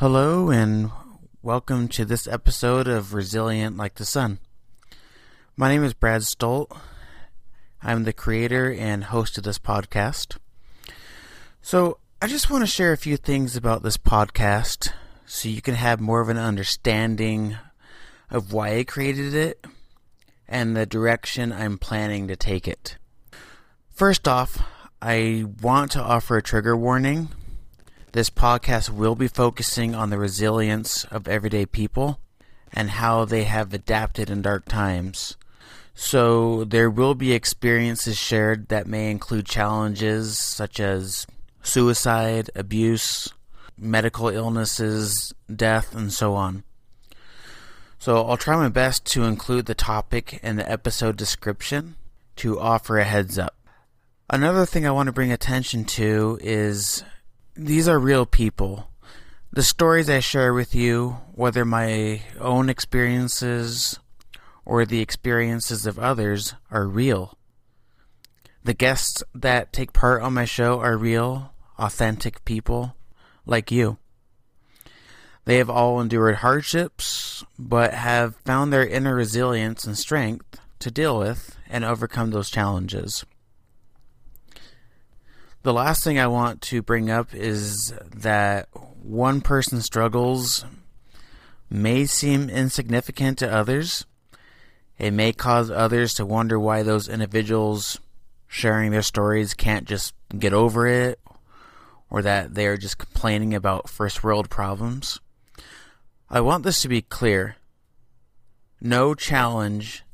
Hello, and welcome to this episode of Resilient Like the Sun. My name is Brad Stolt. I'm the creator and host of this podcast. So, I just want to share a few things about this podcast so you can have more of an understanding of why I created it and the direction I'm planning to take it. First off, I want to offer a trigger warning this podcast will be focusing on the resilience of everyday people and how they have adapted in dark times. So, there will be experiences shared that may include challenges such as suicide, abuse, medical illnesses, death, and so on. So, I'll try my best to include the topic in the episode description to offer a heads up. Another thing I want to bring attention to is these are real people. The stories I share with you, whether my own experiences or the experiences of others, are real. The guests that take part on my show are real, authentic people like you. They have all endured hardships, but have found their inner resilience and strength to deal with and overcome those challenges. The last thing I want to bring up is that one person's struggles may seem insignificant to others. It may cause others to wonder why those individuals sharing their stories can't just get over it or that they are just complaining about first world problems. I want this to be clear. No challenge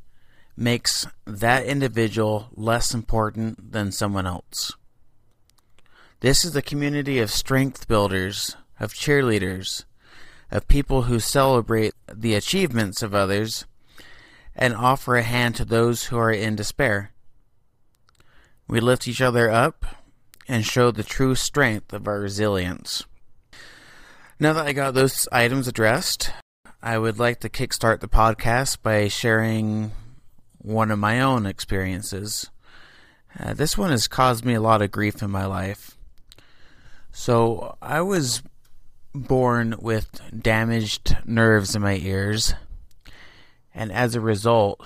makes that individual less important than someone else. This is a community of strength builders, of cheerleaders, of people who celebrate the achievements of others and offer a hand to those who are in despair. We lift each other up and show the true strength of our resilience. Now that I got those items addressed, I would like to kickstart the podcast by sharing one of my own experiences. Uh, this one has caused me a lot of grief in my life. So I was born with damaged nerves in my ears, and as a result,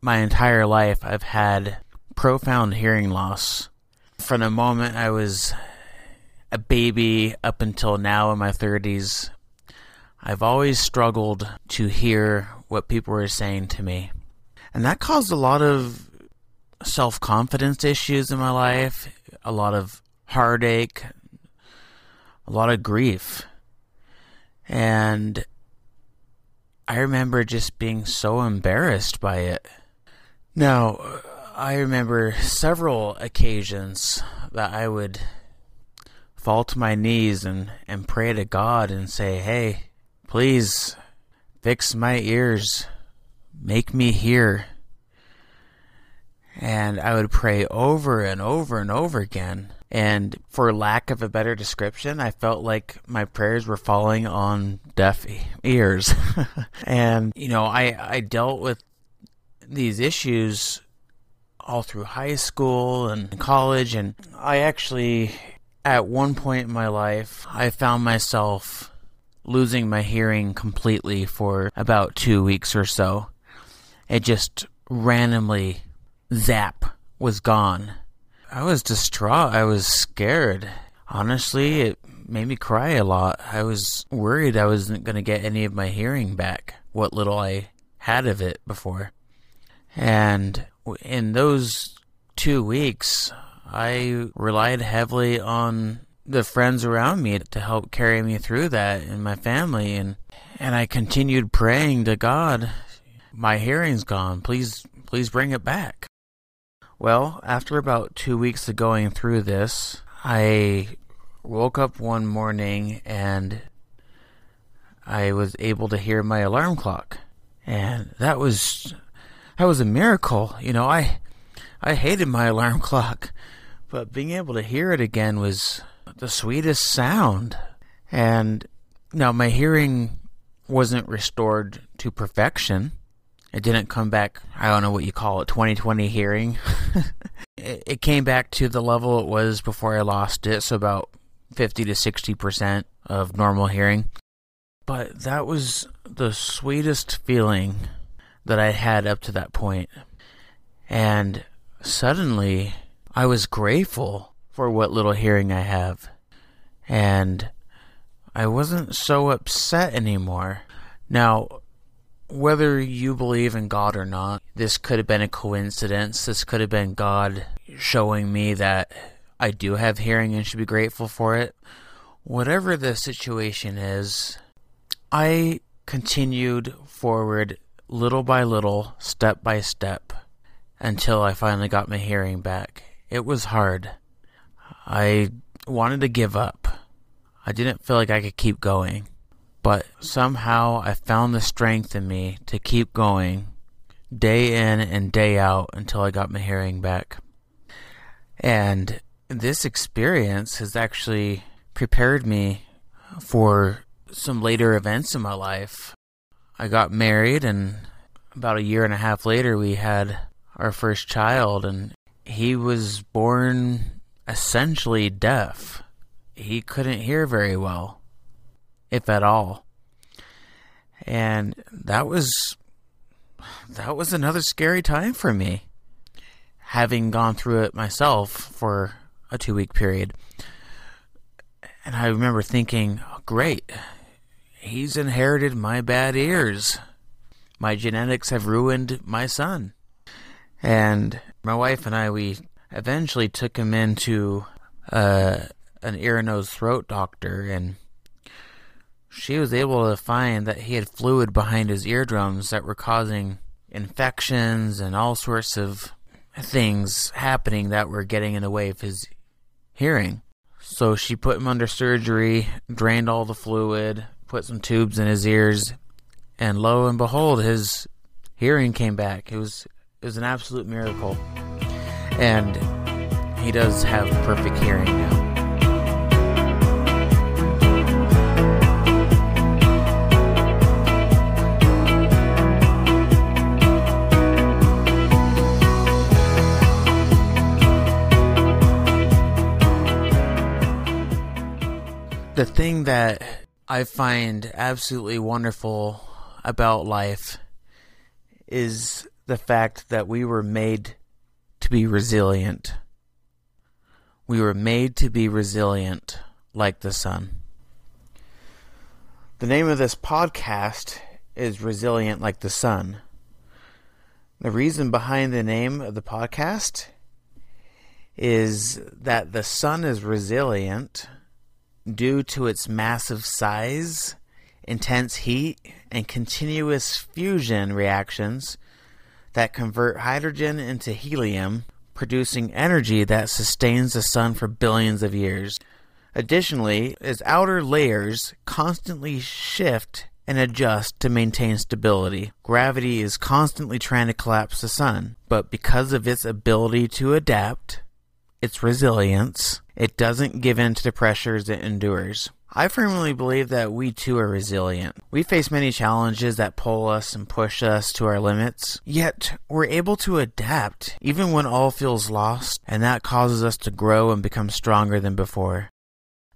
my entire life I've had profound hearing loss. From the moment I was a baby up until now in my 30s, I've always struggled to hear what people were saying to me. And that caused a lot of self confidence issues in my life, a lot of heartache, a lot of grief. And I remember just being so embarrassed by it. Now, I remember several occasions that I would fall to my knees and, and pray to God and say, Hey, please fix my ears, make me hear. And I would pray over and over and over again. And for lack of a better description, I felt like my prayers were falling on deaf ears. and, you know, I, I dealt with these issues all through high school and college. And I actually, at one point in my life, I found myself losing my hearing completely for about two weeks or so. It just randomly zap was gone I was distraught. I was scared. Honestly, it made me cry a lot. I was worried I wasn't going to get any of my hearing back, what little I had of it before. And in those two weeks, I relied heavily on the friends around me to help carry me through that and my family and and I continued praying to God, my hearing's gone. Please please bring it back. Well, after about two weeks of going through this, I woke up one morning and I was able to hear my alarm clock. And that was that was a miracle. You know, I I hated my alarm clock, but being able to hear it again was the sweetest sound. And now my hearing wasn't restored to perfection it didn't come back, I don't know what you call it, 2020 hearing. it, it came back to the level it was before I lost it, so about 50 to 60% of normal hearing. But that was the sweetest feeling that I had up to that point. And suddenly, I was grateful for what little hearing I have. And I wasn't so upset anymore. Now, whether you believe in God or not, this could have been a coincidence. This could have been God showing me that I do have hearing and should be grateful for it. Whatever the situation is, I continued forward little by little, step by step, until I finally got my hearing back. It was hard. I wanted to give up. I didn't feel like I could keep going. But somehow I found the strength in me to keep going day in and day out until I got my hearing back. And this experience has actually prepared me for some later events in my life. I got married, and about a year and a half later, we had our first child, and he was born essentially deaf. He couldn't hear very well, if at all. And that was that was another scary time for me having gone through it myself for a 2 week period. And I remember thinking, oh, great. He's inherited my bad ears. My genetics have ruined my son. And my wife and I, we eventually took him into uh, an ear, nose, throat doctor, and she was able to find that he had fluid behind his eardrums that were causing infections and all sorts of things happening that were getting in the way of his hearing. So she put him under surgery, drained all the fluid, put some tubes in his ears, and lo and behold, his hearing came back. It was it was an absolute miracle. And he does have perfect hearing now. The thing that I find absolutely wonderful about life is the fact that we were made to be resilient. We were made to be resilient like the sun. The name of this podcast is Resilient Like the Sun. The reason behind the name of the podcast is that the sun is resilient due to its massive size, intense heat, and continuous fusion reactions that convert hydrogen into helium, producing energy that sustains the sun for billions of years. Additionally, its outer layers constantly shift and adjust to maintain stability. Gravity is constantly trying to collapse the sun, but because of its ability to adapt, its resilience, it doesn't give in to the pressures it endures. I firmly believe that we too are resilient. We face many challenges that pull us and push us to our limits, yet we're able to adapt even when all feels lost, and that causes us to grow and become stronger than before.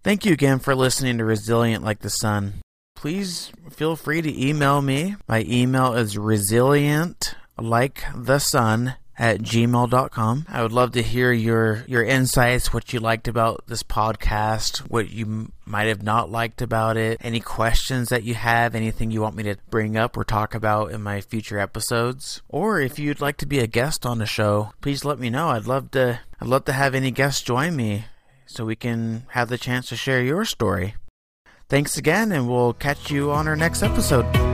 Thank you again for listening to Resilient Like the Sun. Please feel free to email me. My email is resilient like the sun at gmail.com. I would love to hear your, your insights, what you liked about this podcast, what you might have not liked about it, any questions that you have, anything you want me to bring up or talk about in my future episodes. Or if you'd like to be a guest on the show, please let me know. I'd love to I'd love to have any guests join me so we can have the chance to share your story. Thanks again and we'll catch you on our next episode.